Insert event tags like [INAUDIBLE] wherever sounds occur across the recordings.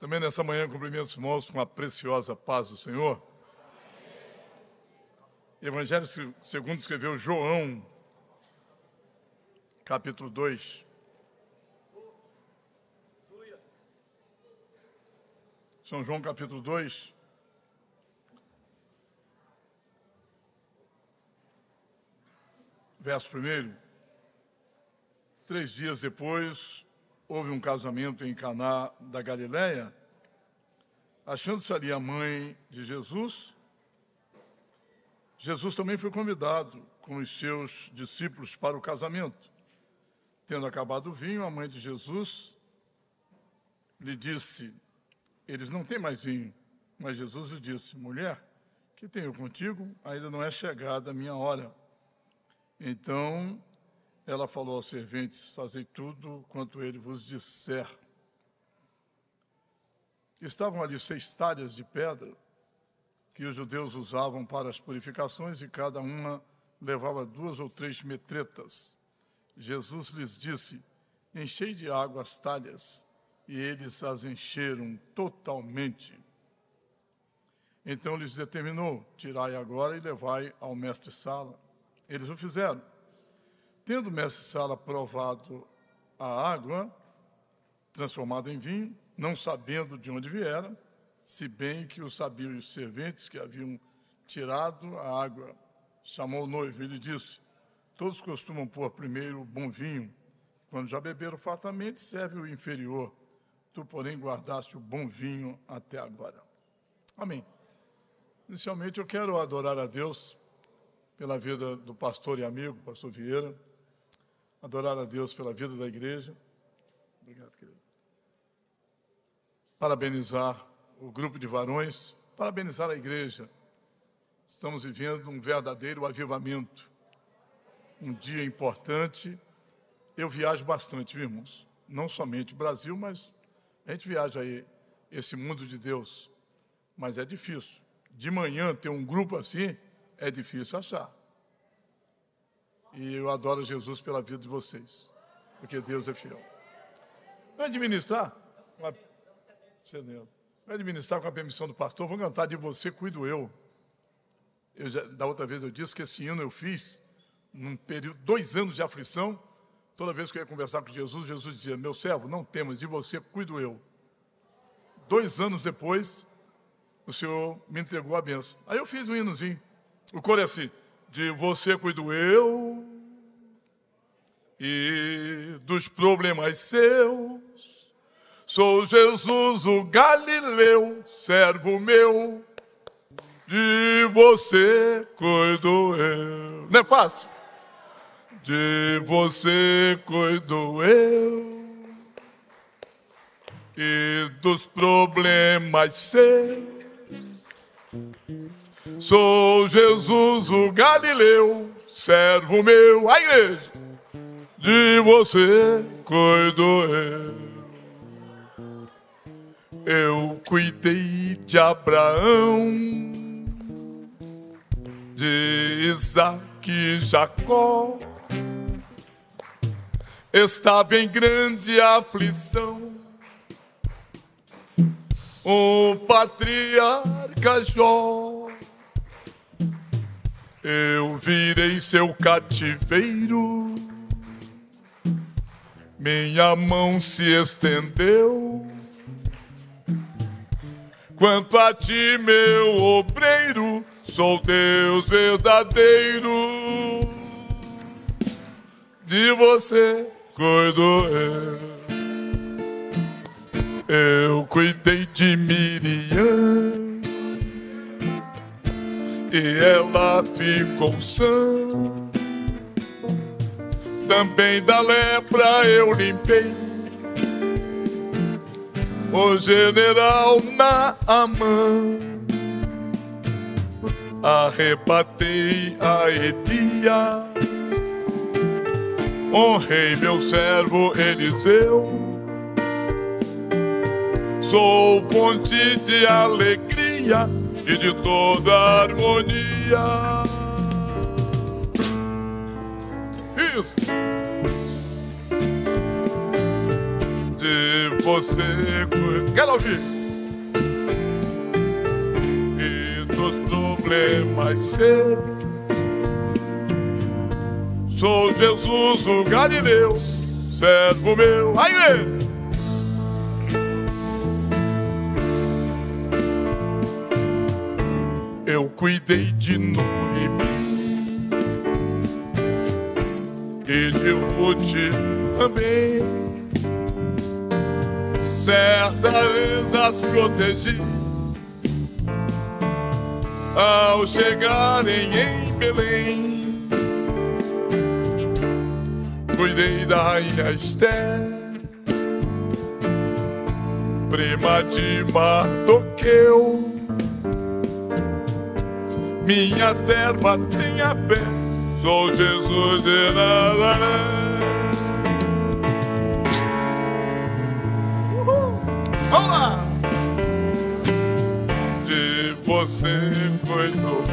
Também nessa manhã cumprimento os irmãos com a preciosa paz do Senhor. Evangelho segundo escreveu João, capítulo 2. São João capítulo 2. Verso 1. Três dias depois, houve um casamento em Caná da Galileia, achando-se ali a mãe de Jesus, Jesus também foi convidado com os seus discípulos para o casamento. Tendo acabado o vinho, a mãe de Jesus lhe disse: Eles não têm mais vinho. Mas Jesus lhe disse: Mulher, que tenho contigo? Ainda não é chegada a minha hora. Então ela falou aos serventes: Fazei tudo quanto ele vos disser. Estavam ali seis talhas de pedra que os judeus usavam para as purificações e cada uma levava duas ou três metretas. Jesus lhes disse: Enchei de água as talhas. E eles as encheram totalmente. Então lhes determinou: Tirai agora e levai ao mestre-sala. Eles o fizeram. Tendo o mestre-sala provado a água, transformada em vinho, não sabendo de onde viera, se bem que o sabiam os serventes que haviam tirado a água, chamou o noivo e lhe disse: Todos costumam pôr primeiro o bom vinho. Quando já beberam fartamente, serve o inferior. Tu, porém, guardaste o bom vinho até agora. Amém. Inicialmente, eu quero adorar a Deus pela vida do pastor e amigo, pastor Vieira adorar a Deus pela vida da igreja. Obrigado, querido. Parabenizar o grupo de varões, parabenizar a igreja. Estamos vivendo um verdadeiro avivamento. Um dia importante. Eu viajo bastante, irmãos. Não somente Brasil, mas a gente viaja aí, esse mundo de Deus. Mas é difícil. De manhã ter um grupo assim, é difícil achar. E eu adoro Jesus pela vida de vocês, porque Deus é fiel. Vai administrar? Vai administrar com a permissão do pastor. Vou cantar de você, cuido eu. eu já, da outra vez eu disse que esse ano eu fiz, num período, dois anos de aflição. Toda vez que eu ia conversar com Jesus, Jesus dizia: Meu servo, não temas, de você cuido eu. Dois anos depois, o Senhor me entregou a benção. Aí eu fiz um hinozinho. O coro é assim: de você cuido eu e dos problemas seus. Sou Jesus o Galileu, servo meu, de você cuido eu. Não é fácil? De você cuido eu e dos problemas seus. Sou Jesus o Galileu, servo meu, a igreja, de você cuido eu. Eu cuidei de Abraão, de Isaac e Jacó. Estava em grande aflição o patriarca Jó eu virei seu cativeiro, minha mão se estendeu. Quanto a ti, meu obreiro, sou Deus verdadeiro. De você cuido eu. Eu cuidei de Miriam e ela ficou sã. Também da lepra eu limpei o general Naamã. Arrebatei a Elias, honrei meu servo Eliseu. Sou fonte de alegria e de toda harmonia. Isso. De você. Quero ouvir. E dos problemas seus. Sou Jesus o Galileu, servo meu. A igreja. Cuidei de Noemi e de Ruth também. Certa vez as protegi ao chegarem em Belém. Cuidei da rainha Esther, prima de Mardoqueu. Minha serva tem a fé, sou Jesus de Nazaré. Vamos lá! De você cuidou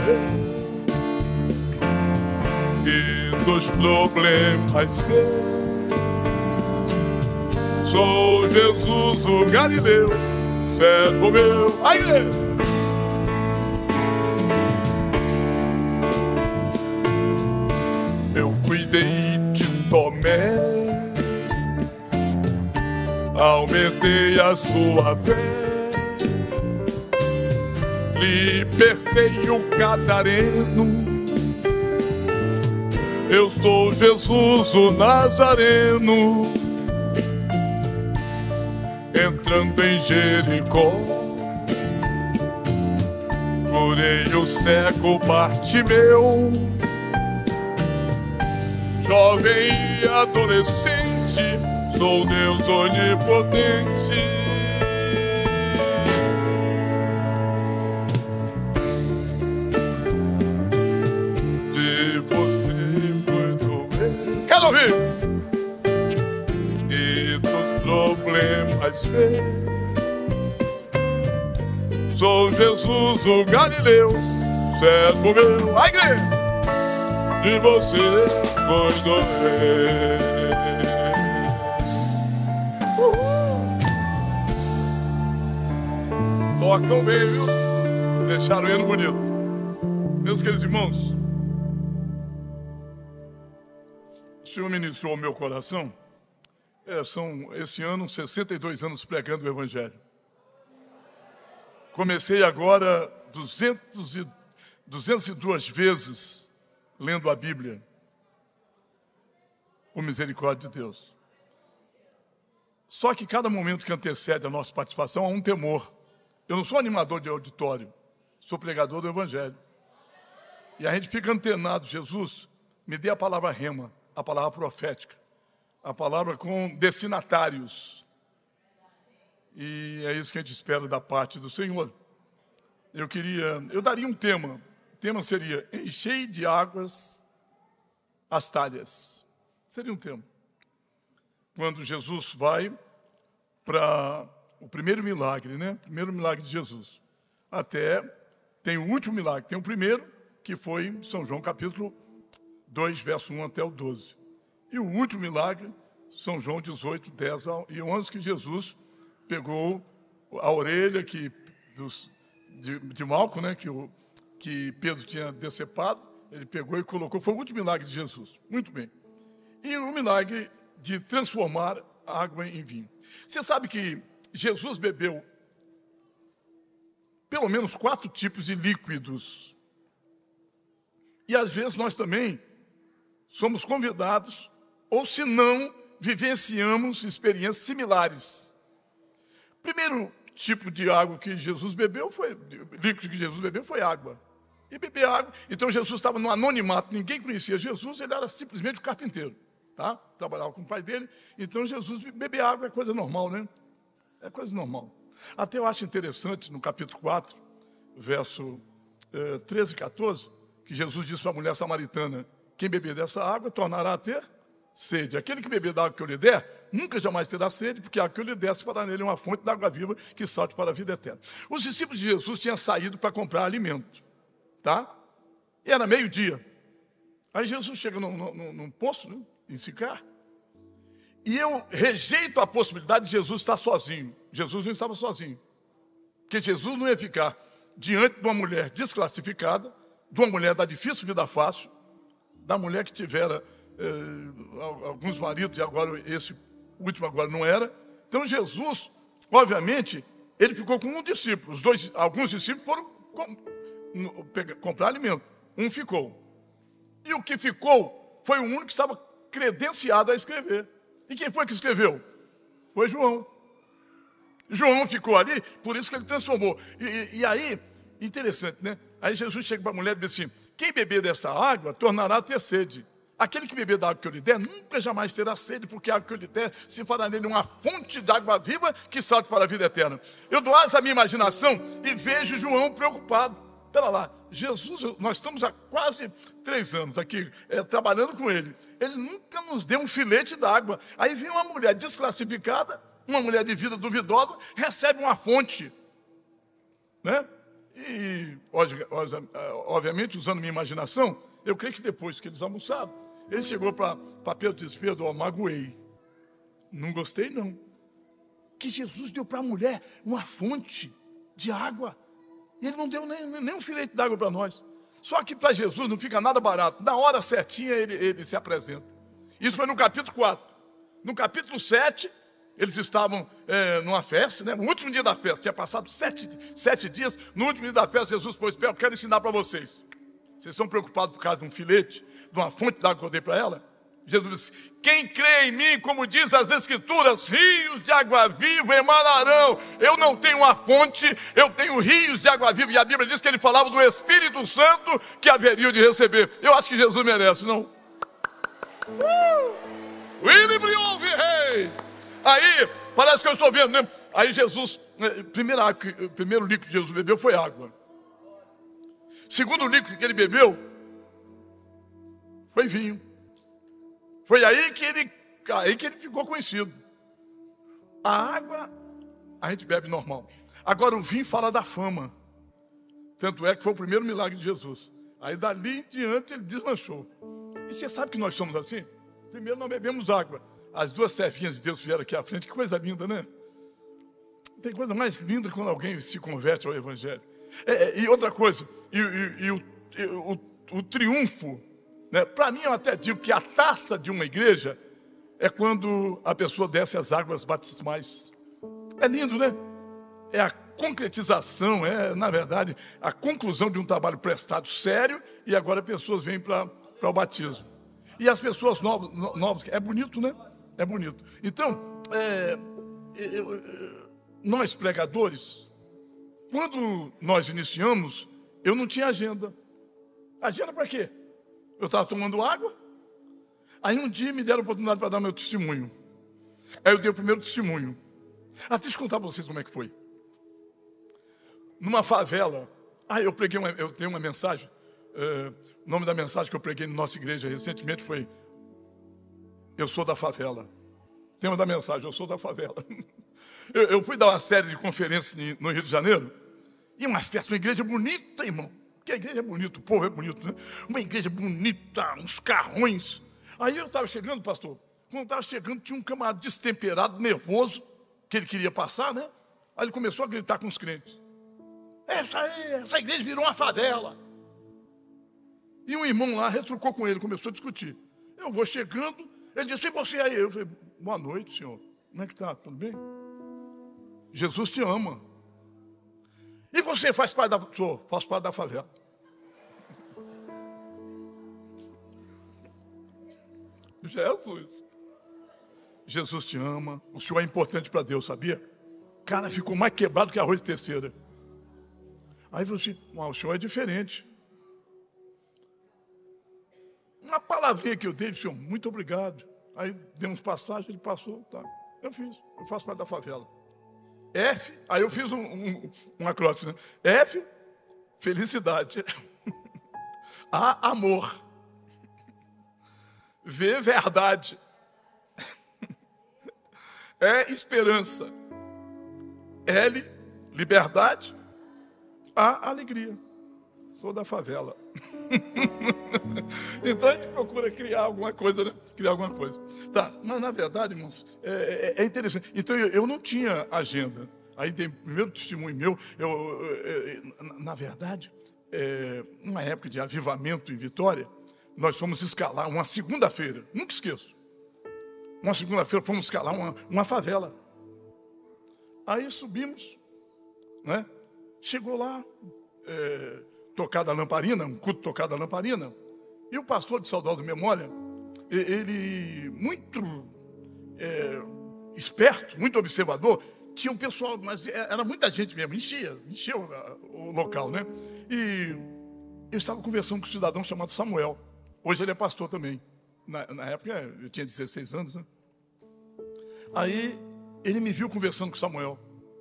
e dos problemas seus. Sou Jesus o Galileu, servo meu. A igreja! De Tomé, aumentei a sua fé, libertei o catareno. Eu sou Jesus o Nazareno, entrando em Jericó. Curei o cego Bartimeu jovem adolescente, sou Deus onipotente. De você cuido bem. Quero ouvir! E dos problemas sei. Sou Jesus o Galileu, servo meu. A igreja! De você cuido bem. Tocam bem, viu? Deixaram o hino bonito. Meus queridos irmãos, o Senhor ministrou ao meu coração. É, são esse ano 62 anos pregando o Evangelho. Comecei agora 200 e, 202 vezes lendo a Bíblia, por misericórdia de Deus. Só que cada momento que antecede a nossa participação há um temor. Eu não sou animador de auditório, sou pregador do Evangelho. E a gente fica antenado, Jesus, me dê a palavra rema, a palavra profética, a palavra com destinatários. E é isso que a gente espera da parte do Senhor. Eu queria, eu daria um tema tema seria Enchei de águas as talhas. Seria um tema. Quando Jesus vai para o primeiro milagre, né? Primeiro milagre de Jesus. Até tem o último milagre, tem o primeiro, que foi São João capítulo 2, verso 1 até o 12. E o último milagre, São João 18, 10 e 11, que Jesus pegou a orelha que, dos, de, de Malco, né, que o, que Pedro tinha decepado, ele pegou e colocou. Foi o último milagre de Jesus. Muito bem. E o milagre de transformar água em vinho. Você sabe que Jesus bebeu pelo menos quatro tipos de líquidos. E às vezes nós também somos convidados, ou se não, vivenciamos experiências similares. Primeiro tipo de água que Jesus bebeu foi, líquido que Jesus bebeu foi água e beber água. Então Jesus estava no anonimato, ninguém conhecia Jesus, ele era simplesmente o carpinteiro, tá? Trabalhava com o pai dele. Então Jesus beber água é coisa normal, né? É coisa normal. Até eu acho interessante no capítulo 4, verso eh, 13 e 14, que Jesus disse para a mulher samaritana: Quem beber dessa água tornará a ter sede. Aquele que beber da água que eu lhe der, nunca jamais terá sede, porque a água que eu lhe der se fará nele uma fonte de água viva que salte para a vida eterna. Os discípulos de Jesus tinham saído para comprar alimento tá? E era meio-dia. Aí Jesus chega num, num, num poço, né, em Sicar, E eu rejeito a possibilidade de Jesus estar sozinho. Jesus não estava sozinho. Porque Jesus não ia ficar diante de uma mulher desclassificada, de uma mulher da difícil vida fácil, da mulher que tivera eh, alguns maridos e agora esse último agora não era. Então Jesus, obviamente, ele ficou com um discípulo. Dois, alguns discípulos foram com, comprar alimento. Um ficou. E o que ficou foi o único que estava credenciado a escrever. E quem foi que escreveu? Foi João. João ficou ali, por isso que ele transformou. E, e, e aí, interessante, né? Aí Jesus chega para a mulher e diz assim: Quem beber dessa água tornará a ter sede. Aquele que beber da água que eu lhe der, nunca jamais terá sede, porque a água que eu lhe der se fará nele uma fonte de água viva que salte para a vida eterna. Eu dou asa à minha imaginação e vejo João preocupado. Pera lá, Jesus, nós estamos há quase três anos aqui é, trabalhando com ele. Ele nunca nos deu um filete d'água. Aí vem uma mulher desclassificada, uma mulher de vida duvidosa, recebe uma fonte. Né? E, obviamente, usando minha imaginação, eu creio que depois que eles almoçaram, ele chegou para Pedro e disse: Pedro, ó, magoei. Não gostei, não. Que Jesus deu para a mulher uma fonte de água. E ele não deu nem, nem um filete d'água para nós. Só que para Jesus não fica nada barato. Na hora certinha ele, ele se apresenta. Isso foi no capítulo 4. No capítulo 7, eles estavam é, numa festa, né? no último dia da festa, tinha passado sete, sete dias. No último dia da festa, Jesus pôs pé, eu quero ensinar para vocês. Vocês estão preocupados por causa de um filete, de uma fonte d'água que eu dei para ela? Jesus disse: Quem crê em mim, como diz as Escrituras, rios de água viva emanarão. Eu não tenho uma fonte, eu tenho rios de água viva. E a Bíblia diz que ele falava do Espírito Santo que haveria de receber. Eu acho que Jesus merece, não? Uh! William Briouve, rei! Aí, parece que eu estou vendo, né? Aí Jesus, eh, primeiro, primeiro líquido que Jesus bebeu foi água. Segundo líquido que ele bebeu foi vinho. Foi aí que ele, aí que ele ficou conhecido. A água a gente bebe normal. Agora o vinho fala da fama. Tanto é que foi o primeiro milagre de Jesus. Aí dali em diante ele deslanchou. E você sabe que nós somos assim? Primeiro nós bebemos água. As duas servinhas de Deus vieram aqui à frente. Que coisa linda, né? Tem coisa mais linda quando alguém se converte ao Evangelho. É, é e outra coisa, e, e, e o, o, o triunfo né? Para mim, eu até digo que a taça de uma igreja é quando a pessoa desce as águas batismais. É lindo, né? É a concretização, é, na verdade, a conclusão de um trabalho prestado sério e agora pessoas vêm para o batismo. E as pessoas novas, novas, é bonito, né? É bonito. Então, é, eu, nós pregadores, quando nós iniciamos, eu não tinha agenda. Agenda para quê? Eu estava tomando água. Aí um dia me deram a oportunidade para dar meu testemunho. Aí eu dei o primeiro testemunho. Ah, deixa eu contar para vocês como é que foi. Numa favela. Ah, eu preguei uma, eu tenho uma mensagem. Uh, o nome da mensagem que eu preguei na nossa igreja recentemente foi Eu sou da favela. Tema da mensagem, eu sou da favela. [LAUGHS] eu, eu fui dar uma série de conferências no Rio de Janeiro. E uma festa, uma igreja bonita, irmão. Porque a igreja é bonita, o povo é bonito, né? Uma igreja bonita, uns carrões. Aí eu estava chegando, pastor, quando estava chegando, tinha um camarada destemperado, nervoso, que ele queria passar, né? Aí ele começou a gritar com os crentes. Essa, essa igreja virou uma favela. E um irmão lá retrucou com ele, começou a discutir. Eu vou chegando, ele disse, e você aí? Eu falei, boa noite, senhor. Como é que está? Tudo bem? Jesus te ama. E você faz parte da, sou, faço parte da favela. Jesus. Jesus te ama. O Senhor é importante para Deus, sabia? Cara, ficou mais quebrado que arroz de terceira. Aí você, o Senhor é diferente. Uma palavrinha que eu dei, Senhor, muito obrigado. Aí demos passagem, ele passou, tá. Eu fiz, eu faço parte da favela. F, aí eu fiz um, um, um acróstico, né? F, felicidade. [LAUGHS] A, amor. V, verdade. É [LAUGHS] esperança. L, liberdade. A, alegria. Sou da favela. [LAUGHS] então a gente procura criar alguma coisa, né? Criar alguma coisa. Tá, mas na verdade, irmãos, é, é, é interessante. Então eu, não tinha agenda. Aí tem primeiro testemunho meu, eu, eu na verdade, é, uma época de avivamento em Vitória, nós fomos escalar uma segunda-feira, nunca esqueço. Uma segunda-feira fomos escalar uma, uma favela. Aí subimos, né? Chegou lá, é, tocada a lamparina, um culto tocado a lamparina, e o pastor de saudosa memória, ele muito é, esperto, muito observador, tinha um pessoal, mas é, era muita gente mesmo, enchia, enchia o, o local, né? E eu estava conversando com um cidadão chamado Samuel. Hoje ele é pastor também. Na, na época eu tinha 16 anos, né? Aí ele me viu conversando com Samuel.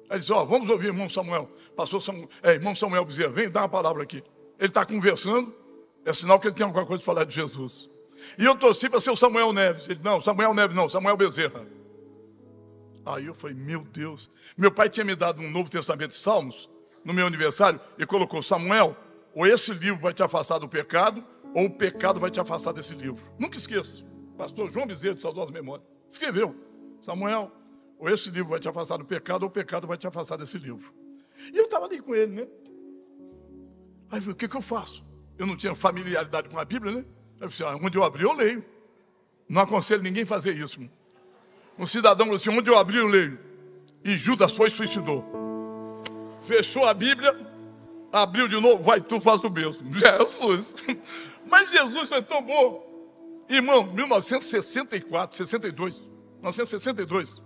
Aí disse: Ó, oh, vamos ouvir irmão Samuel. Passou Samuel, é, irmão Samuel Bezerra, vem dar uma palavra aqui. Ele está conversando, é sinal que ele tem alguma coisa para falar de Jesus. E eu torci para ser o Samuel Neves. Ele não, Samuel Neves não, Samuel Bezerra. Aí eu falei, meu Deus. Meu pai tinha me dado um Novo Testamento de Salmos no meu aniversário e colocou, Samuel, ou esse livro vai te afastar do pecado, ou o pecado vai te afastar desse livro. Nunca esqueço. Pastor João Bezerra, de saudosa memória, escreveu, Samuel, ou esse livro vai te afastar do pecado, ou o pecado vai te afastar desse livro. E eu estava ali com ele, né? Aí eu falei, o que, que eu faço? Eu não tinha familiaridade com a Bíblia, né? Aí eu falei, ah, onde eu abri, eu leio. Não aconselho ninguém a fazer isso. Um cidadão falou assim, onde eu abri, eu leio. E Judas foi e suicidou. Fechou a Bíblia, abriu de novo, vai tu faz o mesmo. [LAUGHS] Jesus. Mas Jesus foi tão bom. Irmão, 1964, 62. 1962.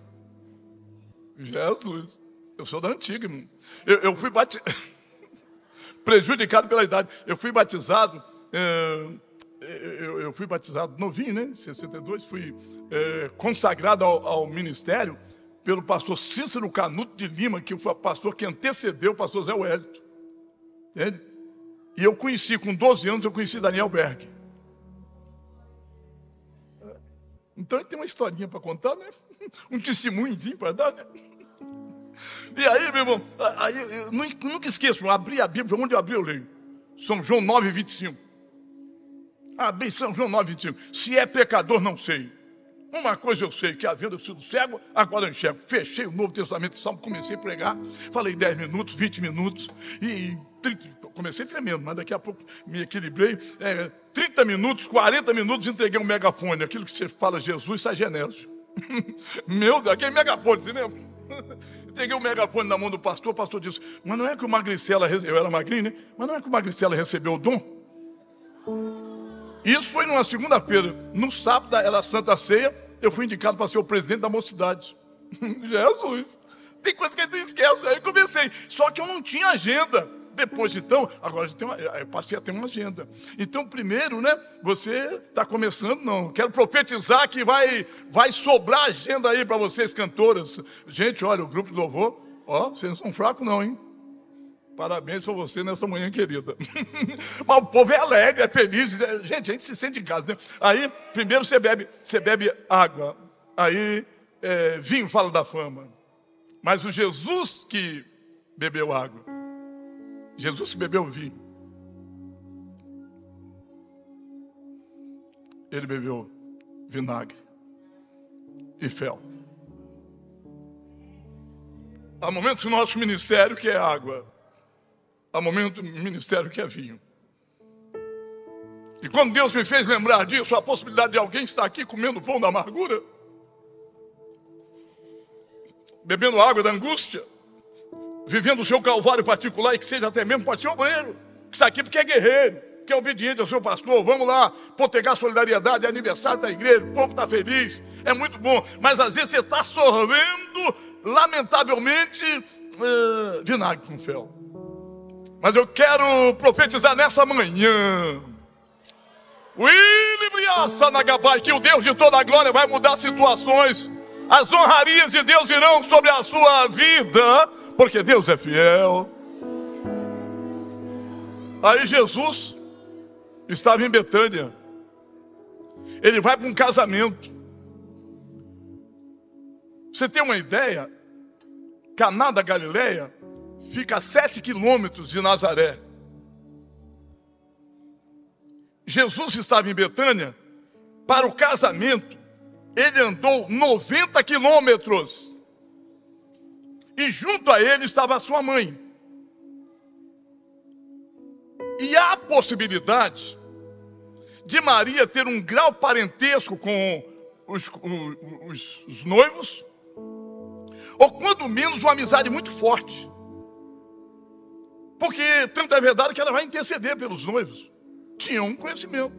Jesus. Eu sou da antiga, irmão. Eu, eu fui batizado. [LAUGHS] Prejudicado pela idade. Eu fui batizado. É, eu, eu, fui batizado novinho, né? Em 62. Fui é, consagrado ao, ao, ministério pelo pastor Cícero Canuto de Lima, que foi o pastor que antecedeu o pastor Zé Wellington. Entende? E eu conheci, com 12 anos, eu conheci Daniel Berg. Então ele tem uma historinha para contar, né? [LAUGHS] Um testemunhozinho para dar, né? E aí, meu irmão, aí, eu nunca esqueço, eu abri a Bíblia, onde eu abri eu leio. São João 9, 25. Abri São João 9, 25. Se é pecador, não sei. Uma coisa eu sei, que eu sido cego, agora eu enxergo. Fechei o Novo Testamento de Salmo, comecei a pregar, falei 10 minutos, 20 minutos, e 30, comecei tremendo, mas daqui a pouco me equilibrei. É, 30 minutos, 40 minutos, entreguei um megafone, aquilo que você fala, Jesus, sai Genésio. [LAUGHS] Meu Deus, aquele megafone, você lembra? [LAUGHS] Entreguei o megafone na mão do pastor, o pastor disse, mas não é que o Magricela, eu era magrinho, né? Mas não é que o Magricela recebeu o dom? Isso foi numa segunda-feira. No sábado era a Santa Ceia, eu fui indicado para ser o presidente da mocidade. [LAUGHS] Jesus! Tem coisa que a gente esquece. Aí comecei. Só que eu não tinha agenda. Depois, então, agora eu, tenho, eu passei a ter uma agenda. Então, primeiro, né? Você está começando, não. Quero profetizar que vai, vai sobrar agenda aí para vocês, cantoras. Gente, olha, o grupo de louvor, ó, vocês não são fracos, não, hein? Parabéns para você nessa manhã querida. [LAUGHS] Mas o povo é alegre, é feliz. É, gente, a gente se sente em casa, né? Aí, primeiro você bebe, você bebe água. Aí, é, vinho fala da fama. Mas o Jesus que bebeu água, Jesus bebeu vinho, ele bebeu vinagre e fel. Há momentos no nosso ministério que é água Há momento no ministério que é vinho. E quando Deus me fez lembrar disso, a possibilidade de alguém estar aqui comendo pão da amargura, bebendo água da angústia, vivendo o seu calvário particular e que seja até mesmo pode ser obreiro, que está aqui porque é guerreiro, que é obediente ao seu pastor. Vamos lá, potegar solidariedade, é aniversário da igreja, o povo está feliz, é muito bom, mas às vezes você está sorvendo, lamentavelmente, uh, vinagre com fel. Mas eu quero profetizar nessa manhã. que o Deus de toda a glória vai mudar situações. As honrarias de Deus virão sobre a sua vida, porque Deus é fiel. Aí Jesus estava em Betânia. Ele vai para um casamento. Você tem uma ideia? Caná da Galileia fica a sete quilômetros de Nazaré. Jesus estava em Betânia, para o casamento, ele andou 90 quilômetros. E junto a ele estava a sua mãe. E há a possibilidade de Maria ter um grau parentesco com os, os, os noivos, ou quando menos uma amizade muito forte. Porque tanto é verdade que ela vai interceder pelos noivos. Tinha um conhecimento.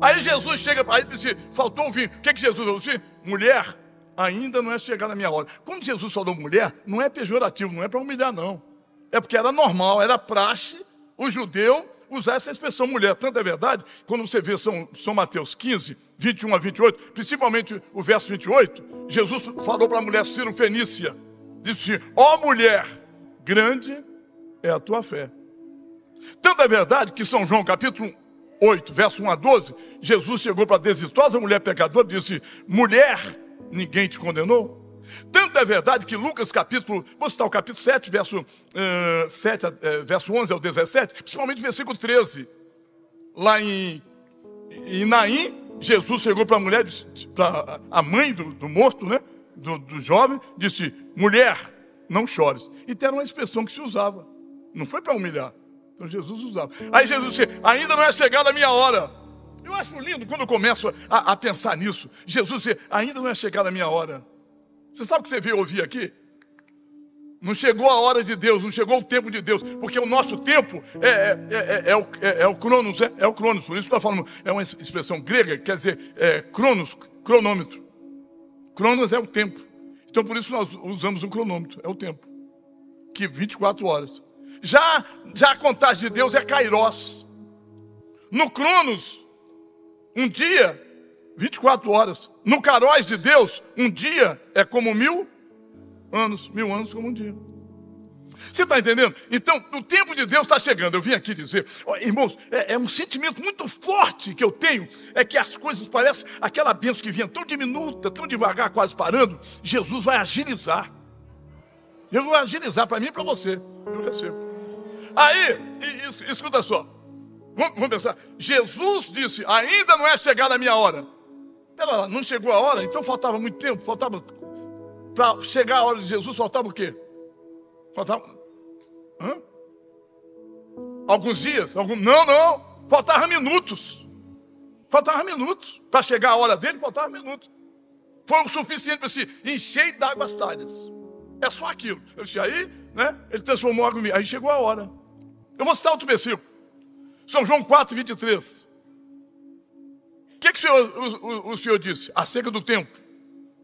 Aí Jesus chega para ele e diz: faltou o vinho. O que, que Jesus disse? Mulher, ainda não é chegada a minha hora. Quando Jesus falou mulher, não é pejorativo, não é para humilhar, não. É porque era normal, era praxe o judeu usar essa expressão mulher. Tanto é verdade, quando você vê São, São Mateus 15, 21 a 28, principalmente o verso 28, Jesus falou para a mulher Ciro Fenícia: disse, ó oh, mulher, grande é a tua fé. Tanto é verdade que São João, capítulo 8, verso 1 a 12, Jesus chegou para a desitosa mulher pecadora e disse: Mulher, ninguém te condenou? Tanto é verdade que Lucas capítulo, vou citar o capítulo 7, verso, uh, 7, uh, verso 11 ao 17, principalmente versículo 13, lá em, em Naim, Jesus chegou para a mulher, para a mãe do, do morto, né, do, do jovem, disse, mulher, não chores. E era uma expressão que se usava. Não foi para humilhar. Então Jesus usava. Aí Jesus disse: ainda não é chegada a minha hora. Eu acho lindo quando eu começo a, a pensar nisso. Jesus disse: ainda não é chegada a minha hora. Você sabe o que você veio ouvir aqui? Não chegou a hora de Deus, não chegou o tempo de Deus, porque o nosso tempo é, é, é, é o, é, o cronos, é, o cronos, por isso está falando, é uma expressão grega, quer dizer, é, cronos, cronômetro. Cronos é o tempo. Então por isso nós usamos o cronômetro, é o tempo. Que 24 horas. Já, já a contagem de Deus é Kairos. No Cronos, um dia, 24 horas. No Caróis de Deus, um dia é como mil anos. Mil anos como um dia. Você está entendendo? Então, o tempo de Deus está chegando. Eu vim aqui dizer, oh, irmãos, é, é, um sentimento muito forte que eu tenho, é que as coisas parecem aquela bênção que vinha tão diminuta, tão devagar, quase parando. Jesus vai agilizar. Eu vou agilizar para mim e para você. Eu recebo. Aí, escuta só. Vamos, pensar. Jesus disse: ainda não é chegada a minha hora. Pera lá, não chegou a hora? Então faltava muito tempo. Faltava. Para chegar a hora de Jesus, faltava o quê? Faltava. Hã? Alguns dias? Algum... Não, não. Faltava minutos. Faltava minutos. Para chegar a hora dele, faltava minutos. Foi o suficiente para se encher d'água as talhas. É só aquilo. Eu disse, aí, né? Ele transformou água em Aí chegou a hora. Eu vou citar outro versículo. São João 4, 23. O que, que o, senhor, o, o, senhor disse? Acerca do tempo.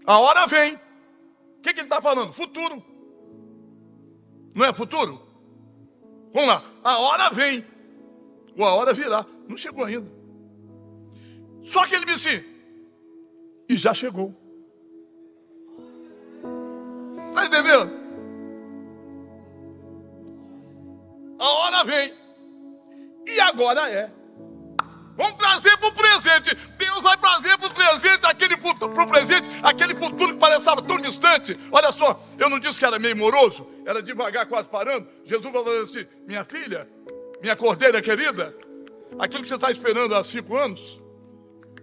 A hora vem. O que, que ele está falando? Futuro. Não é futuro? Vamos lá. A hora vem. Ou a hora virá. Não chegou ainda. Só que ele disse, e já chegou. Está entendendo? A hora vem. E agora é. Vamos trazer para o presente. Deus vai trazer para o presente aquele futuro, para o presente, aquele futuro que parecia tão distante. Olha só, eu não disse que era meio moroso, era devagar, quase parando. Jesus vai fazer assim: minha filha, minha cordeira querida, aquilo que você está esperando há cinco anos,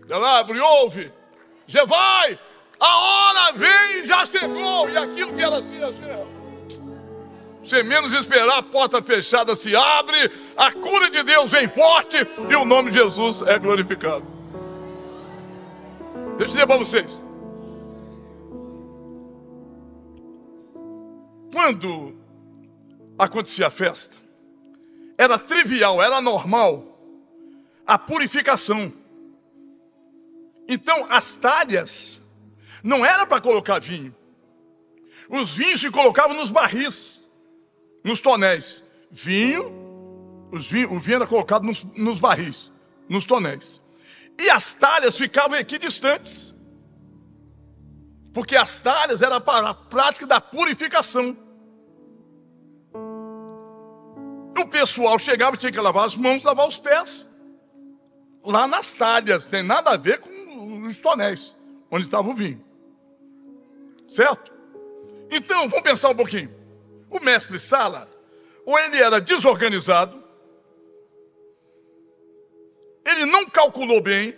ela abre e ouve, já vai, a hora vem já chegou, e aquilo que era assim, assim. Você menos esperar, a porta fechada se abre, a cura de Deus vem forte e o nome de Jesus é glorificado. Deixa eu dizer para vocês. Quando acontecia a festa, era trivial, era normal a purificação. Então, as talhas não era para colocar vinho. Os vinhos se colocavam nos barris nos tonéis. Vinho, vinho, o vinho era colocado nos, nos barris, nos tonéis. E as talhas ficavam equidistantes. Porque as talhas eram para a prática da purificação. O pessoal chegava, tinha que lavar as mãos, lavar os pés. Lá nas talhas, tem nada a ver com os tonéis, onde estava o vinho. Certo? Então, vamos pensar um pouquinho. O mestre Sala, ou ele era desorganizado, ele não calculou bem,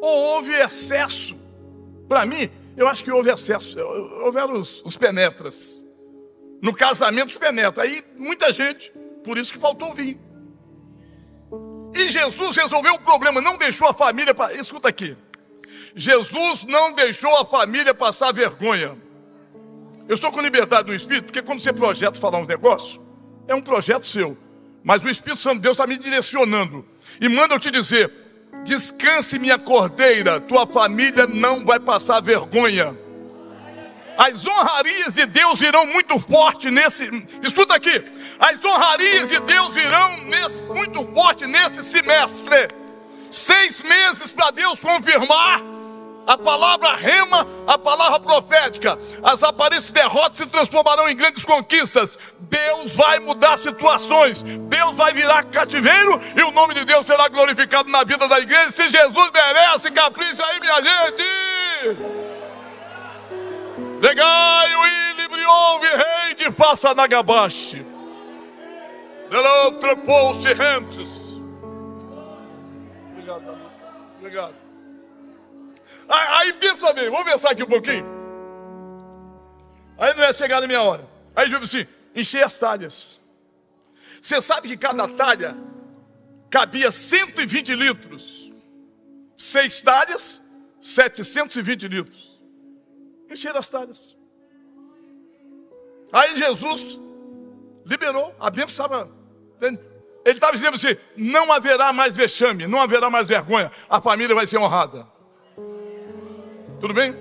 ou houve excesso. Para mim, eu acho que houve excesso. Houveram os, os penetras. No casamento, os penetras. Aí, muita gente, por isso que faltou vinho. E Jesus resolveu o problema, não deixou a família. Escuta aqui. Jesus não deixou a família passar vergonha. Eu estou com liberdade no Espírito, porque quando você projeta falar um negócio, é um projeto seu. Mas o Espírito Santo de Deus está me direcionando. E manda eu te dizer: descanse, minha cordeira, tua família não vai passar vergonha. As honrarias de Deus virão muito forte nesse. Escuta aqui. As honrarias de Deus virão nesse, muito forte nesse semestre. Seis meses para Deus confirmar a palavra rema, a palavra profética. As aparências derrotas se transformarão em grandes conquistas. Deus vai mudar situações. Deus vai virar cativeiro e o nome de Deus será glorificado na vida da igreja. Se Jesus merece, capricha aí, minha gente. Legai o ilibri ouve rei de faça nagabashi. Delou trepou-se rentes. Obrigado, Obrigado. Aí pensa bem, vamos pensar aqui um pouquinho. Aí não é chegar na minha hora. Aí digo assim: encher as talhas. Você sabe que cada talha cabia 120 litros. Seis talhas, 720 litros. Encher as talhas. Aí Jesus liberou, a bênção estava. Ele estava dizendo assim: não haverá mais vexame, não haverá mais vergonha, a família vai ser honrada. Tudo bem?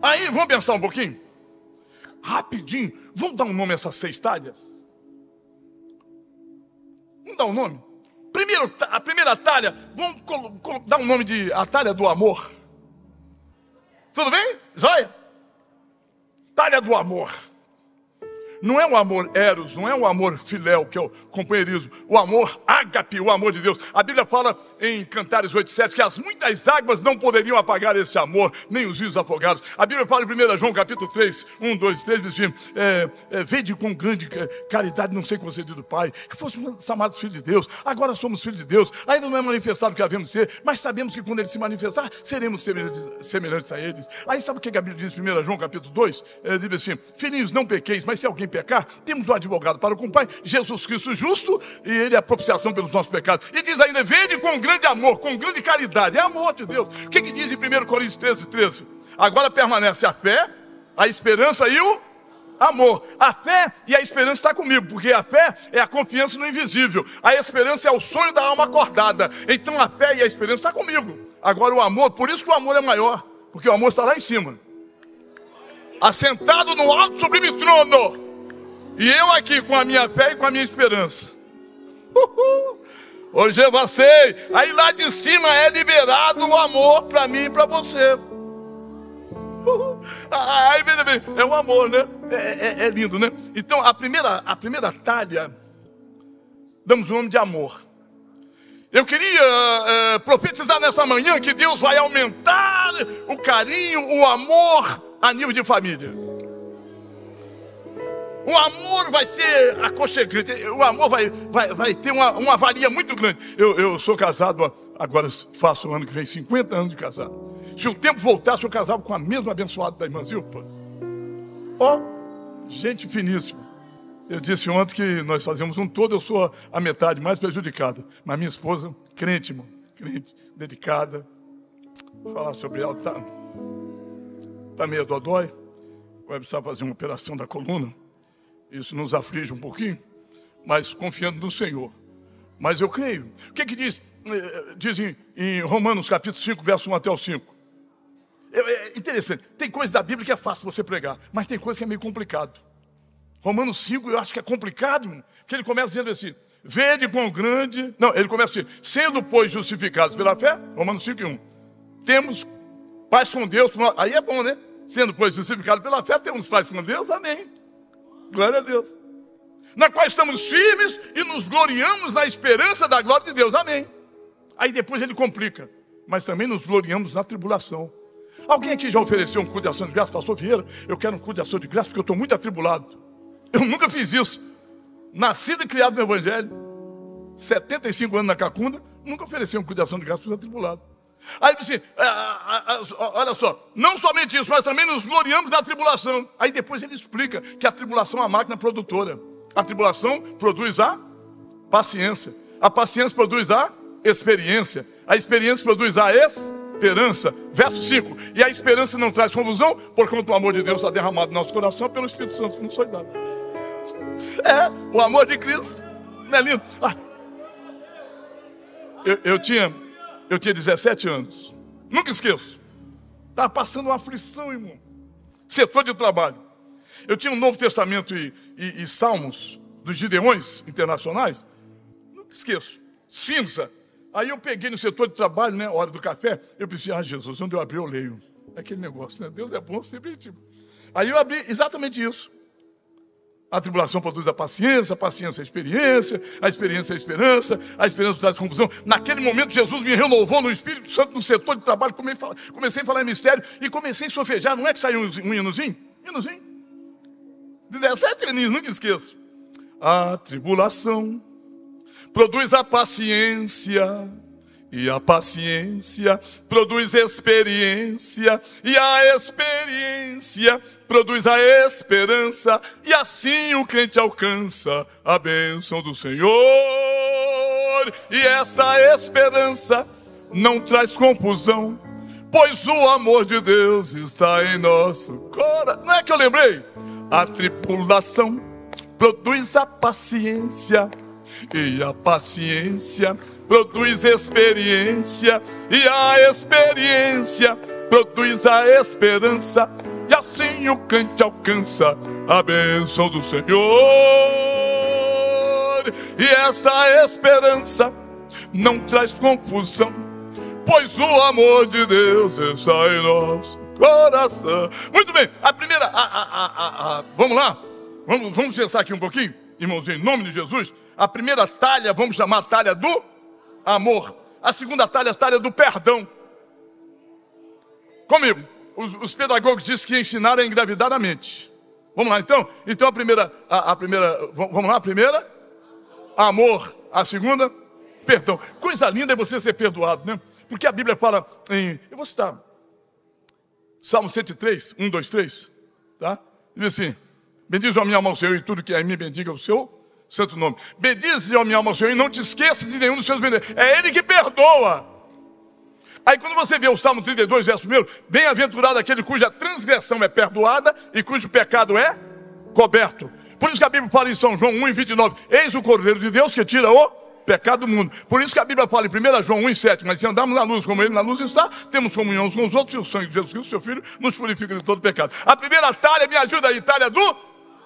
Aí, vamos pensar um pouquinho? Rapidinho, vamos dar um nome a essas seis talhas? Vamos dar um nome? Primeiro, a primeira talha, vamos dar um nome de a talha do amor. Tudo bem? Zóia? Talha do amor. Não é um amor eros, não é um amor filéu, que é o companheirismo. O amor ágape, o amor de Deus. A Bíblia fala em Cantares 8,7 que as muitas águas não poderiam apagar esse amor, nem os rios afogados. A Bíblia fala em 1 João capítulo 3, 1, 2, 3, diz assim, é, é, vede com grande caridade, não sei concedido do Pai, que fôssemos chamados filhos de Deus. Agora somos filhos de Deus. Ainda não é manifestado o que havemos ser, mas sabemos que quando ele se manifestar, seremos semelhantes, semelhantes a eles. Aí sabe o que a Bíblia diz em 1 João capítulo 2? Ele diz assim, filhinhos, não pequeis, mas se alguém pecar, temos um advogado para com o Pai, Jesus Cristo justo, e Ele é a propiciação pelos nossos pecados. E diz ainda: vede com grande amor, com grande caridade. É amor de Deus. O que, que diz em 1 Coríntios 13, 13? Agora permanece a fé, a esperança e o amor. A fé e a esperança está comigo, porque a fé é a confiança no invisível, a esperança é o sonho da alma acordada. Então a fé e a esperança estão comigo. Agora o amor, por isso que o amor é maior, porque o amor está lá em cima, assentado no alto sublime trono. E eu aqui com a minha fé e com a minha esperança. Uhul. Hoje eu passei. Aí lá de cima é liberado o amor para mim e para você. Uhul. Aí, bem, é o amor, né? É, é, é, lindo, né? Então, a primeira, a primeira talha, damos o nome de amor. Eu queria é, profetizar nessa manhã que Deus vai aumentar o carinho, o amor a nível de família. O amor vai ser aconchegante. O amor vai, vai, vai ter uma, uma valia muito grande. Eu, eu sou casado, agora faço o ano que vem 50 anos de casado. Se o tempo voltasse, eu casava com a mesma abençoada da irmã Zilpa. Ó, oh, gente finíssima. Eu disse ontem que nós fazemos um todo, eu sou a metade mais prejudicada. Mas minha esposa, crente, irmão, crente, dedicada. Vou falar sobre ela, tá, tá meio dodói. Vai precisar fazer uma operação da coluna. Isso nos aflige um pouquinho, mas confiando no Senhor. Mas eu creio. O que, que diz, eh, diz em, em Romanos capítulo 5, verso 1 até o 5? É, é interessante. Tem coisa da Bíblia que é fácil você pregar, mas tem coisa que é meio complicado. Romanos 5 eu acho que é complicado, porque ele começa dizendo assim: Vede quão grande. Não, ele começa assim: sendo, pois, justificados pela fé, Romanos 5 e 1. Temos paz com Deus. Aí é bom, né? Sendo, pois, justificados pela fé, temos paz com Deus, amém. Glória a Deus. Na qual estamos firmes e nos gloriamos na esperança da glória de Deus. Amém. Aí depois ele complica. Mas também nos gloriamos na tribulação. Alguém aqui já ofereceu um culto de ação de graça? Pastor Vieira, eu quero um culto de ação de graça porque eu estou muito atribulado. Eu nunca fiz isso. Nascido e criado no Evangelho. 75 anos na Cacunda, nunca ofereceu uma cuidação de gastos atribulados. Aí disse, ah, ah, ah, olha só, não somente isso, mas também nos gloriamos na tribulação. Aí depois ele explica que a tribulação é uma máquina produtora. A tribulação produz a paciência. A paciência produz a experiência. A experiência produz a esperança. Verso 5. E a esperança não traz confusão, porquanto o amor de Deus está derramado no nosso coração pelo Espírito Santo que nos foi dado. É, o amor de Cristo. Não é lindo? Ah. Eu, eu, tinha, eu tinha 17 anos. Nunca esqueço. Estava passando uma aflição, irmão. Setor de trabalho. Eu tinha um Novo Testamento e, e, e Salmos dos Gideões internacionais. Nunca esqueço. Cinza. Aí eu peguei no setor de trabalho, né? Hora do café. Eu pensei, ah, Jesus, onde eu abri, eu leio. Aquele negócio, né? Deus é bom sempre. Tipo. Aí eu abri exatamente isso. A tribulação produz a paciência, a paciência é a experiência, a experiência é a esperança, a esperança traz confusão. Naquele momento, Jesus me renovou no Espírito Santo, no setor de trabalho, comecei a falar em mistério e comecei a sofejar. Não é que saiu um hinozinho? Hinozinho. 17 aninhos, nunca esqueço. A tribulação produz a paciência e a paciência produz experiência, e a experiência produz a esperança, e assim o crente alcança a bênção do Senhor. E essa esperança não traz confusão, pois o amor de Deus está em nosso coração. Não é que eu lembrei? A tripulação produz a paciência e a paciência produz experiência, e a experiência produz a esperança, e assim o crente alcança a bênção do Senhor. E essa esperança não traz confusão, pois o amor de Deus está em nosso coração. Muito bem, a primeira, a, a, a, vamos lá, vamos, vamos pensar aqui um pouquinho, irmãos, em nome de Jesus. A primeira talha, vamos chamar a talha do amor. A segunda talha é a talha do perdão. Comigo. Os, os pedagogos dizem que ensinar é engravidar a mente. Vamos lá então? Então a primeira, a, a primeira, vamos lá, a primeira? Amor. A segunda? Perdão. Coisa linda é você ser perdoado, né? Porque a Bíblia fala em, eu vou citar, Salmo 103, 1, 2, 3, tá? Diz assim, bendiz a minha alma Senhor e tudo que é em mim bendiga o seu santo nome. Bendize, ó minha alma, ao Senhor, e não te esqueças de nenhum dos seus benefícios. É Ele que perdoa. Aí quando você vê o Salmo 32, verso 1, bem-aventurado aquele cuja transgressão é perdoada e cujo pecado é coberto. Por isso que a Bíblia fala em São João 1, 29, eis o Cordeiro de Deus que tira o pecado do mundo. Por isso que a Bíblia fala em 1 João 1, 7, mas se andarmos na luz como Ele na luz está, temos comunhão uns com os outros e o sangue de Jesus Cristo, seu Filho, nos purifica de todo pecado. A primeira talha, me ajuda aí, talha do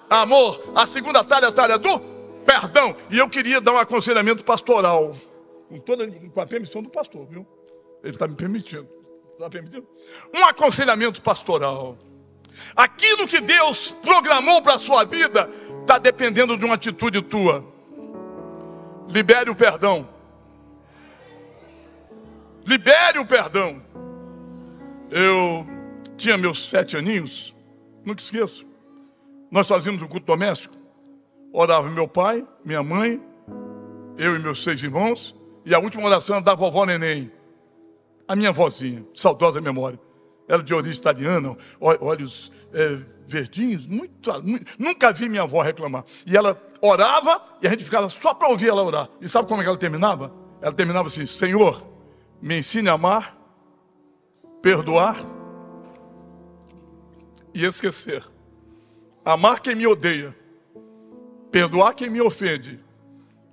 amor. A segunda talha, talha do perdão. E eu queria dar um aconselhamento pastoral, com, toda, com a permissão do pastor, viu? Ele está me permitindo. Está permitindo? Um aconselhamento pastoral. Aquilo que Deus programou para a sua vida está dependendo de uma atitude tua. Libere o perdão. Libere o perdão. Eu tinha meus sete aninhos, nunca esqueço. Nós fazíamos o culto doméstico. Orava meu pai, minha mãe, eu e meus seis irmãos, e a última oração era da vovó Neném, a minha vozinha, saudosa memória. Ela de origem italiana, olhos é, verdinhos, muito, muito, nunca vi minha avó reclamar. E ela orava e a gente ficava só para ouvir ela orar. E sabe como é que ela terminava? Ela terminava assim: Senhor, me ensine a amar, perdoar e esquecer. Amar quem me odeia perdoar quem me ofende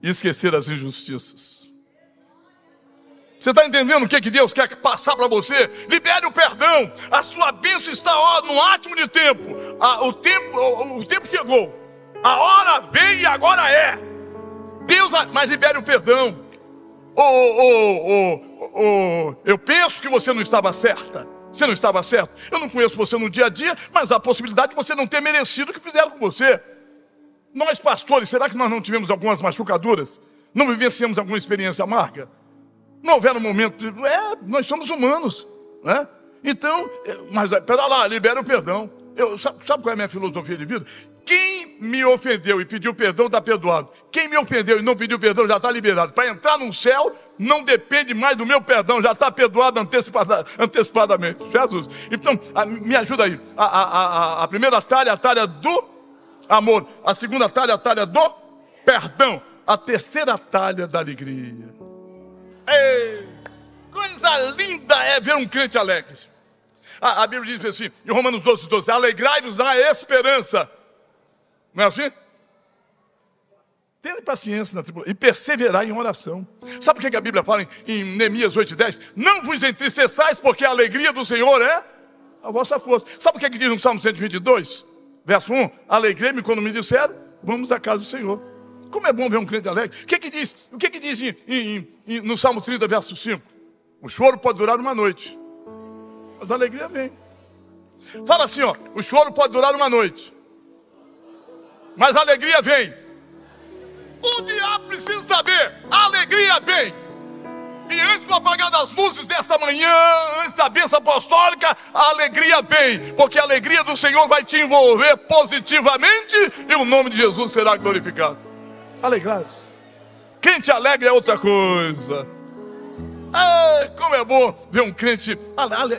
e esquecer as injustiças. Você está entendendo o que, que Deus quer passar para você? Libere o perdão. A sua bênção está ó, no átimo de tempo. o tempo. O, tempo chegou. A hora veio e agora é. Deus, mas libere o perdão. Oh, oh, oh, eu penso que você não estava certa. Você não estava certo. Eu não conheço você no dia a dia, mas há a possibilidade de você não ter merecido o que fizeram com você. Nós, pastores, será que nós não tivemos algumas machucaduras? Não vivenciamos alguma experiência amarga? Não houveram momento de. É, nós somos humanos, né? Então, é, mas é, pera lá, libera o perdão. Eu, sabe, sabe qual é a minha filosofia de vida? Quem me ofendeu e pediu perdão está perdoado. Quem me ofendeu e não pediu perdão já está liberado. Para entrar no céu, não depende mais do meu perdão, já está perdoado antecipada, antecipadamente. Jesus. Então, a, me ajuda aí. A, a, a, a primeira talha a talha do amor. A segunda talha é a talha do perdão. A terceira talha da alegria. Ei, coisa linda é ver um crente alegre. A, a Bíblia diz assim, em Romanos 12, 12: Alegrai-vos na esperança não é assim? Tenha paciência na tribulação e perseverar em oração. Sabe o que a Bíblia fala em, em Neemias 8,10? Não vos entristeçais, porque a alegria do Senhor é a vossa força. Sabe o que, é que diz no Salmo 122, verso 1? Alegrei-me quando me disseram, vamos à casa do Senhor. Como é bom ver um crente alegre. O que, que diz? O que, que diz em, em, no Salmo 30, verso 5? O choro pode durar uma noite, mas a alegria vem. Fala assim, ó, o choro pode durar uma noite, mas a alegria vem. O diabo precisa saber: a alegria vem. E antes do apagar das luzes dessa manhã, antes da bênção apostólica, a alegria vem, porque a alegria do Senhor vai te envolver positivamente e o nome de Jesus será glorificado. Alegrados. Crente alegre é outra coisa. Ai, como é bom ver um crente.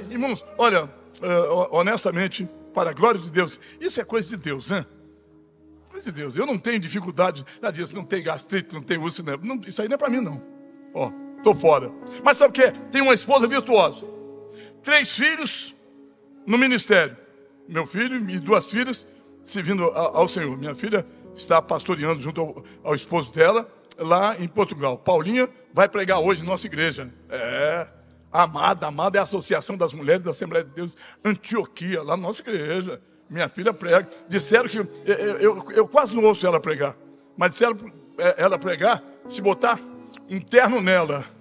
Irmãos, olha, eh, honestamente, para a glória de Deus, isso é coisa de Deus, né? Coisa de Deus, eu não tenho dificuldade, já disse, não tem gastrite, não tem úlcera, não, isso aí não é para mim não. Ó, tô fora. Mas sabe o que? Tem uma esposa virtuosa, três filhos no ministério, meu filho e duas filhas servindo ao Senhor. Minha filha está pastoreando junto ao, ao esposo dela lá em Portugal. Paulinha vai pregar hoje na nossa igreja. É, Amada, Amada é a Associação das Mulheres da Assembleia de Deus Antioquia, lá na nossa igreja. Minha filha prega. Disseram que. Eu, eu, eu quase não ouço ela pregar. Mas disseram é, ela pregar se botar um terno nela.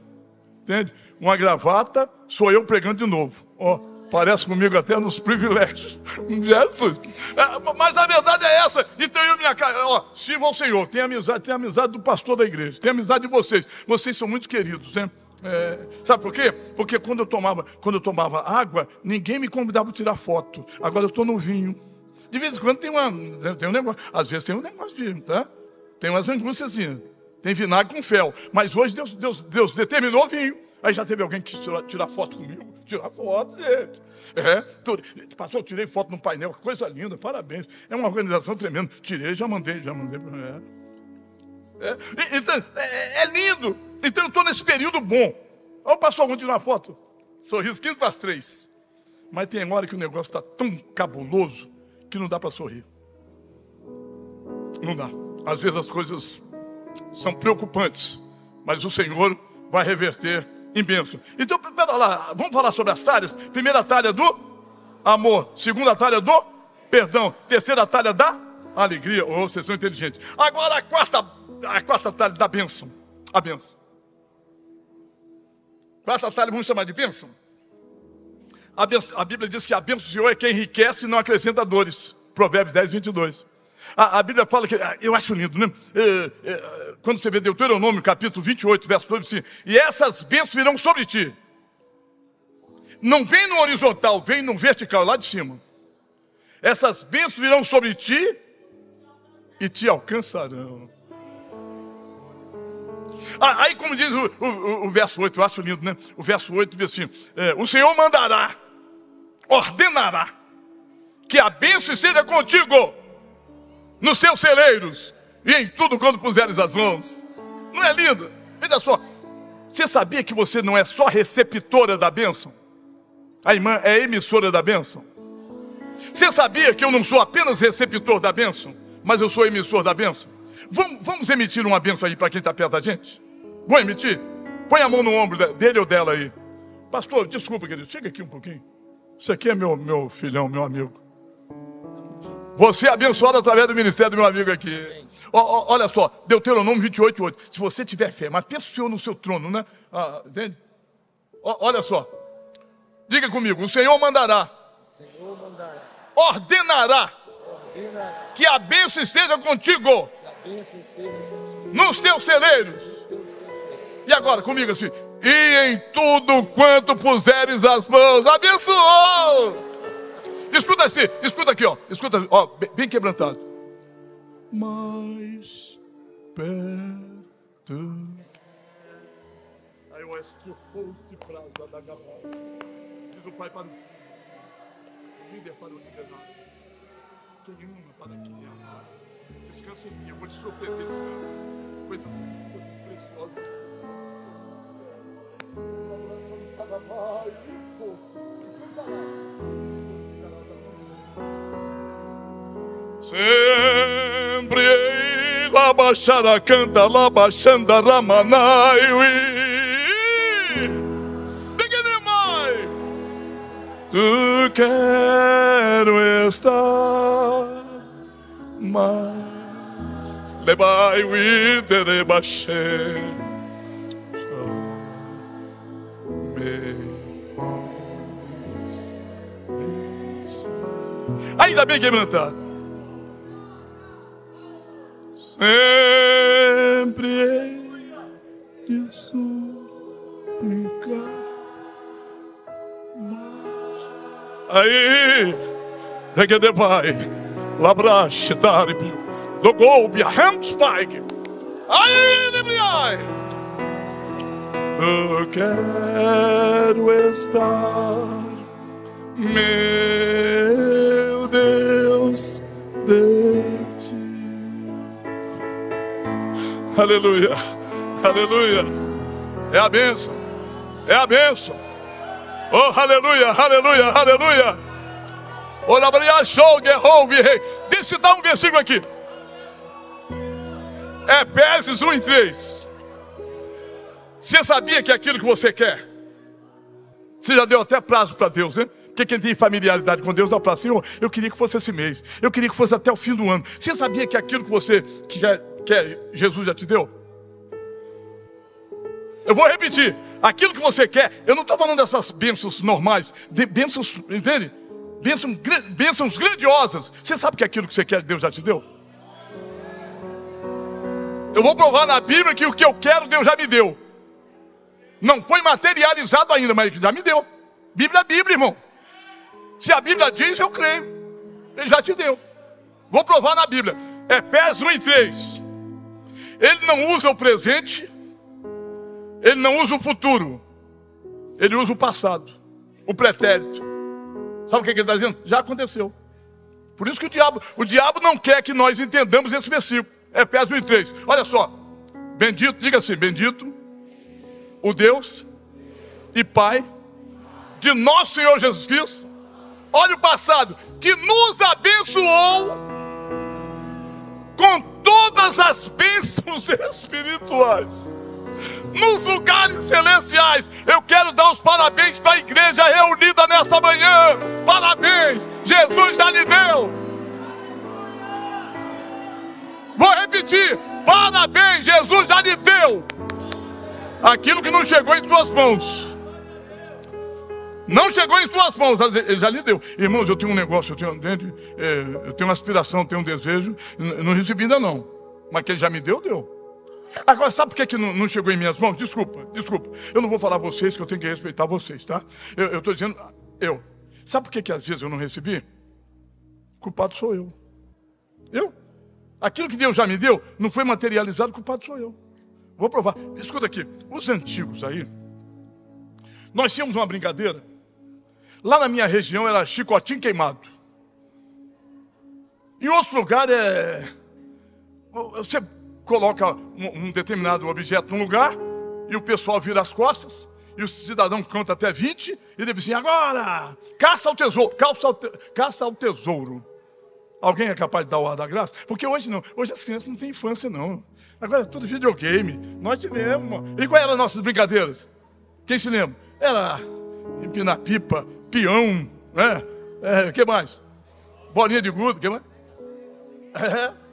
Entende? Uma gravata, sou eu pregando de novo. Ó, parece comigo até nos privilégios. [LAUGHS] Jesus. É, mas a verdade é essa. Então eu minha cara, ó, sirva ao Senhor. Tem amizade, tem amizade do pastor da igreja. Tem amizade de vocês. Vocês são muito queridos, né? É, sabe por quê? Porque quando eu tomava, quando eu tomava água, ninguém me convidava para tirar foto. Agora eu estou no vinho. De vez em quando tem, uma, tem um negócio. Às vezes tem um negócio de. Tá? Tem umas angústias assim. Tem vinagre com fel. Mas hoje Deus, Deus, Deus determinou vinho. Aí já teve alguém que quis tirar, foto comigo. Tirar foto, gente. É, pastor, eu tirei foto no painel, coisa linda, parabéns. É uma organização tremenda. Tirei, já mandei, já mandei. É. É, então, é, é lindo. Então eu estou nesse período bom. Olha pastor, vamos tirar foto. Sorriso 15 para as 3. Mas tem hora que o negócio está tão cabuloso que não dá para sorrir. Não dá. Às vezes as coisas são preocupantes, mas o Senhor vai reverter em bênção. Então, pera lá, vamos falar sobre as talhas. Primeira talha do amor, segunda talha do perdão, terceira talha da alegria. Oh, vocês são inteligentes. Agora a quarta, a quarta talha da bênção. A bênção. Quarta talha, vamos chamar de bênção? A, benção, a Bíblia diz que a bênção do Senhor é quem enriquece e não acrescenta dores. Provérbios 10, 22. A, a Bíblia fala que, ah, eu acho lindo, né? É, é, quando você vê Deuteronômio, capítulo 28, verso 2, assim, e essas bênçãos virão sobre ti. Não vem no horizontal, vem no vertical, lá de cima. Essas bênçãos virão sobre ti e te alcançarão. Ah, aí, como diz o, o, o, verso 8, eu acho lindo, né? O verso 8 diz assim: é, O Senhor mandará, ordenará, que a bênção esteja contigo, nos seus celeiros, e em tudo quando puseres as mãos. Não é lindo? Veja só, você sabia que você não é só receptora da bênção? A irmã é emissora da bênção? Você sabia que eu não sou apenas receptor da bênção, mas eu sou emissor da bênção? Vamos, vamos emitir uma bênção aí para quem está perto da gente? Vou emitir? Põe a mão no ombro dele ou dela aí. Pastor, desculpa, querido, chega aqui um pouquinho. Isso aqui é meu, meu filhão, meu amigo. Você é abençoado através do ministério do meu amigo aqui. O, olha só, Deuteronômio 28, 8. Se você tiver fé, mas o Senhor no seu trono, né? Ah, entende? O, olha só. Diga comigo, o Senhor mandará. O Senhor mandará. Ordenará. ordenará. Que a bênção esteja contigo nos teus celeiros. E agora, comigo assim, e em tudo quanto puseres as mãos, abençoou. Escuta assim, escuta aqui, ó. Escuta, ó, bem, quebrantado. Mais perto. Aí o este de prazo da Gabal. Diz o pai para o filho. O líder para o liderado. Quem ama para quem ama. Descansa em mim, eu vou te surpreender, Senhor. Coisas preciosas. Sempre la baixada canta, la baixanda ramanai. Pequeno mai, tu quero estar mais. Lebai, we dere baixei. Ainda bem que é plantado. Sempre é de suplicar. Aí, daqui de pai, labrache, darbi, do golpe, handspike. Aí, debriai. Eu quero estar, meu Deus, de Aleluia, aleluia. É a bênção, é a bênção. Oh, aleluia, aleluia, aleluia. Olha, show, guerrou, rei. Deixa eu dar um versículo aqui. Efésios 1 e 3. Você sabia que é aquilo que você quer? Você já deu até prazo para Deus, né? Porque quem tem familiaridade com Deus dá prazo. Senhor, eu queria que fosse esse mês. Eu queria que fosse até o fim do ano. Você sabia que é aquilo que você quer, quer Jesus já te deu? Eu vou repetir. Aquilo que você quer, eu não estou falando dessas bênçãos normais, de bênçãos, entende? Bênçãos, bênçãos grandiosas. Você sabe que é aquilo que você quer, Deus já te deu? Eu vou provar na Bíblia que o que eu quero, Deus já me deu. Não foi materializado ainda, mas já me deu. Bíblia é Bíblia, irmão. Se a Bíblia diz, eu creio. Ele já te deu. Vou provar na Bíblia. Efésios 1 e 3. Ele não usa o presente, ele não usa o futuro, ele usa o passado, o pretérito. Sabe o que ele está dizendo? Já aconteceu. Por isso que o diabo, o diabo não quer que nós entendamos esse versículo. Efésios 1 e 3. Olha só. Bendito, diga assim: bendito o Deus e Pai de nosso Senhor Jesus Cristo. Olha o passado, que nos abençoou com todas as bênçãos [LAUGHS] espirituais nos lugares celestiais. Eu quero dar os parabéns para a igreja reunida nessa manhã. Parabéns, Jesus já lhe deu. Vou repetir: parabéns, Jesus já lhe deu aquilo que não chegou em tuas mãos. Não chegou em tuas mãos, ele já lhe deu. Irmãos, eu tenho um negócio, eu tenho, é, eu tenho uma aspiração, tenho um desejo, não recebi ainda não. Mas que ele já me deu, deu. Agora, sabe por que, não, chegou em minhas mãos? Desculpa, desculpa. Eu não vou falar vocês, que eu tenho que respeitar vocês, tá? Eu estou dizendo, eu. Sabe por que, que às vezes eu não recebi? O culpado sou eu. Eu? Aquilo que Deus já me deu, não foi materializado, o culpado sou eu. Vou provar. Escuta aqui. Os antigos aí. Nós tínhamos uma brincadeira. Lá na minha região era chicotinho queimado. Em outro lugar é. Você coloca um, determinado objeto num lugar e o pessoal vira as costas e o cidadão canta até 20 e ele diz assim: agora, caça ao tesouro, caça ao, te, caça ao tesouro. Alguém é capaz de dar o ar da graça? Porque hoje não, hoje as crianças não têm infância, não. Agora é tudo videogame. Nós tivemos. E quais eram as nossas brincadeiras? Quem se lembra? Era empinar pipa, peão, né? É, que mais? Bolinha de gudo, que mais? É.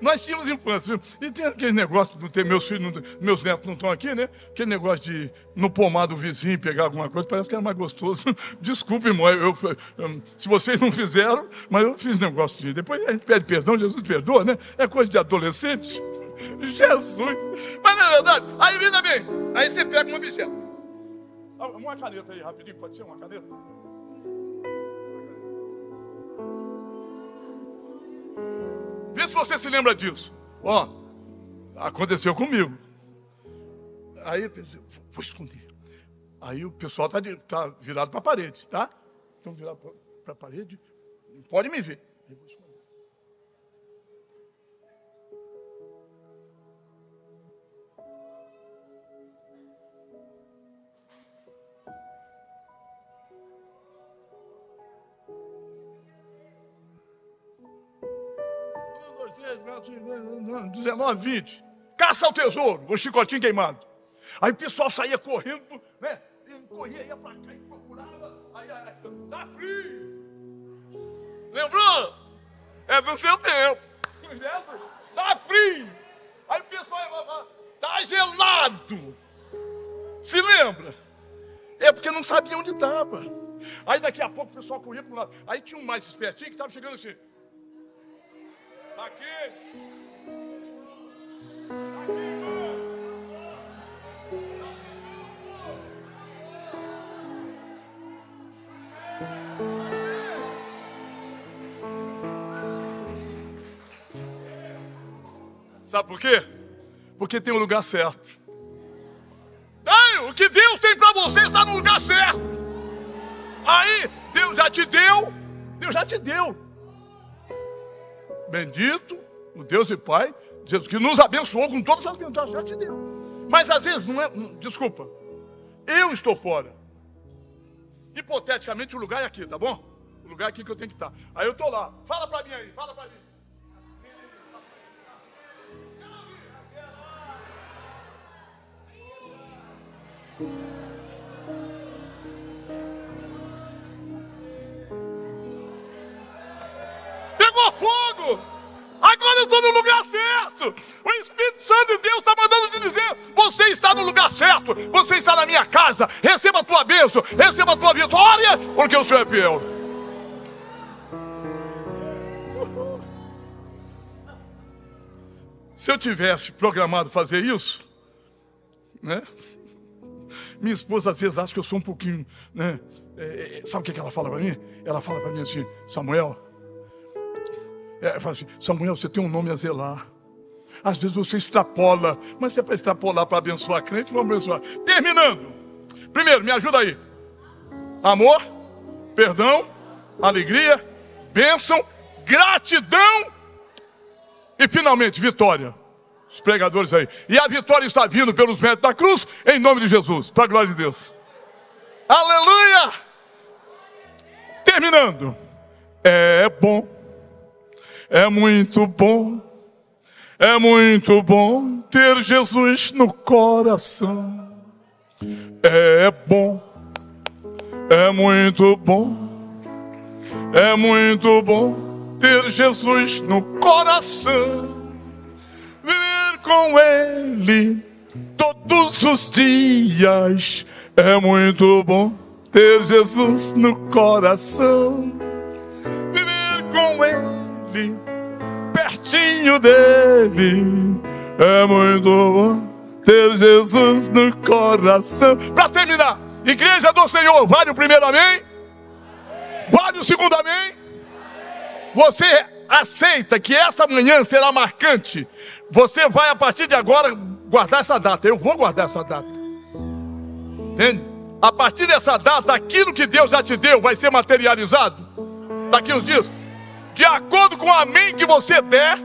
Nós tínhamos infância, viu? E tem aquele negócio de ter meus filhos, meus netos não estão aqui, né? Aquele negócio de no pomar do vizinho pegar alguma coisa, parece que era mais gostoso. [LAUGHS] Desculpe, irmão, eu, eu, se vocês não fizeram, mas eu fiz negócio de. Depois a gente pede perdão, Jesus perdoa, né? É coisa de adolescente. [LAUGHS] Jesus! Mas não é verdade? Aí, ainda bem, aí você pega um objeto. Ah, uma caneta aí, rapidinho, pode ser uma caneta? Vê se você se lembra disso. Ó, aconteceu comigo. Aí eu pensei, vou, vou esconder. Aí o pessoal está tá virado para a parede, tá? Estão virados para a parede, não pode me ver. Aí eu vou esconder. 19, 20. Caça o tesouro, o chicotinho queimado. Aí o pessoal saía correndo, né? Corria, ia para cá e procurava. Aí, aí, tá frio. Lembrou? É do seu tempo. Tá frio. Aí o pessoal ia falar, tá gelado. Se lembra? É porque não sabia onde estava. Aí daqui a pouco o pessoal corria para um lado. Aí tinha um mais espertinho que estava chegando assim. Aqui. Aqui, Sabe por quê? Porque tem o um lugar certo. O que Deus tem para você está no lugar certo. Aí, Deus já te deu, Deus já te deu. Bendito o Deus e Pai, Jesus que nos abençoou com todas as bênçãos, já te deu. Mas às vezes não é, desculpa, eu estou fora. Hipoteticamente o lugar é aqui, tá bom? O lugar é aqui que eu tenho que estar. Aí eu estou lá. Fala para mim aí, fala para mim. Pegou fogo! Agora eu estou no lugar certo! O Espírito Santo de Deus está mandando te dizer: você está no lugar certo, você está na minha casa, receba a tua bênção, receba a tua vitória, porque o Senhor é fiel. [LAUGHS] Se eu tivesse programado fazer isso, né? Minha esposa às vezes acha que eu sou um pouquinho, né? É, sabe o que, que ela fala para mim? Ela fala para mim assim, Samuel, é, fala assim, Samuel, você tem um nome a zelar. Às vezes você extrapola, mas é para extrapolar para abençoar crente, vamos abençoar. Terminando. Primeiro, me ajuda aí. Amor, perdão, alegria, bênção, gratidão e finalmente vitória. Os pregadores aí. E a vitória está vindo pelos méritos da cruz, em nome de Jesus, para a glória de Deus. Aleluia! Terminando. É bom, é muito bom, é muito bom ter Jesus no coração. É bom, é muito bom, é muito bom ter Jesus no coração viver com Ele todos os dias. É muito bom ter Jesus no coração, pertinho dele. É muito bom ter Jesus no coração. Para terminar, Igreja do Senhor, vale o primeiro amém? Vale o segundo amém? Você aceita que essa manhã será marcante, você vai a partir de agora guardar essa data. Eu vou guardar essa data. Entende? A partir dessa data, aquilo que Deus já te deu vai ser materializado daqui uns dias. De acordo com o amém que você der,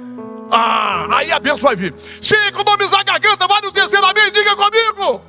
ah, aí a bênção vai vir. Se economizar a garganta, vai no terceiro amém, diga comigo.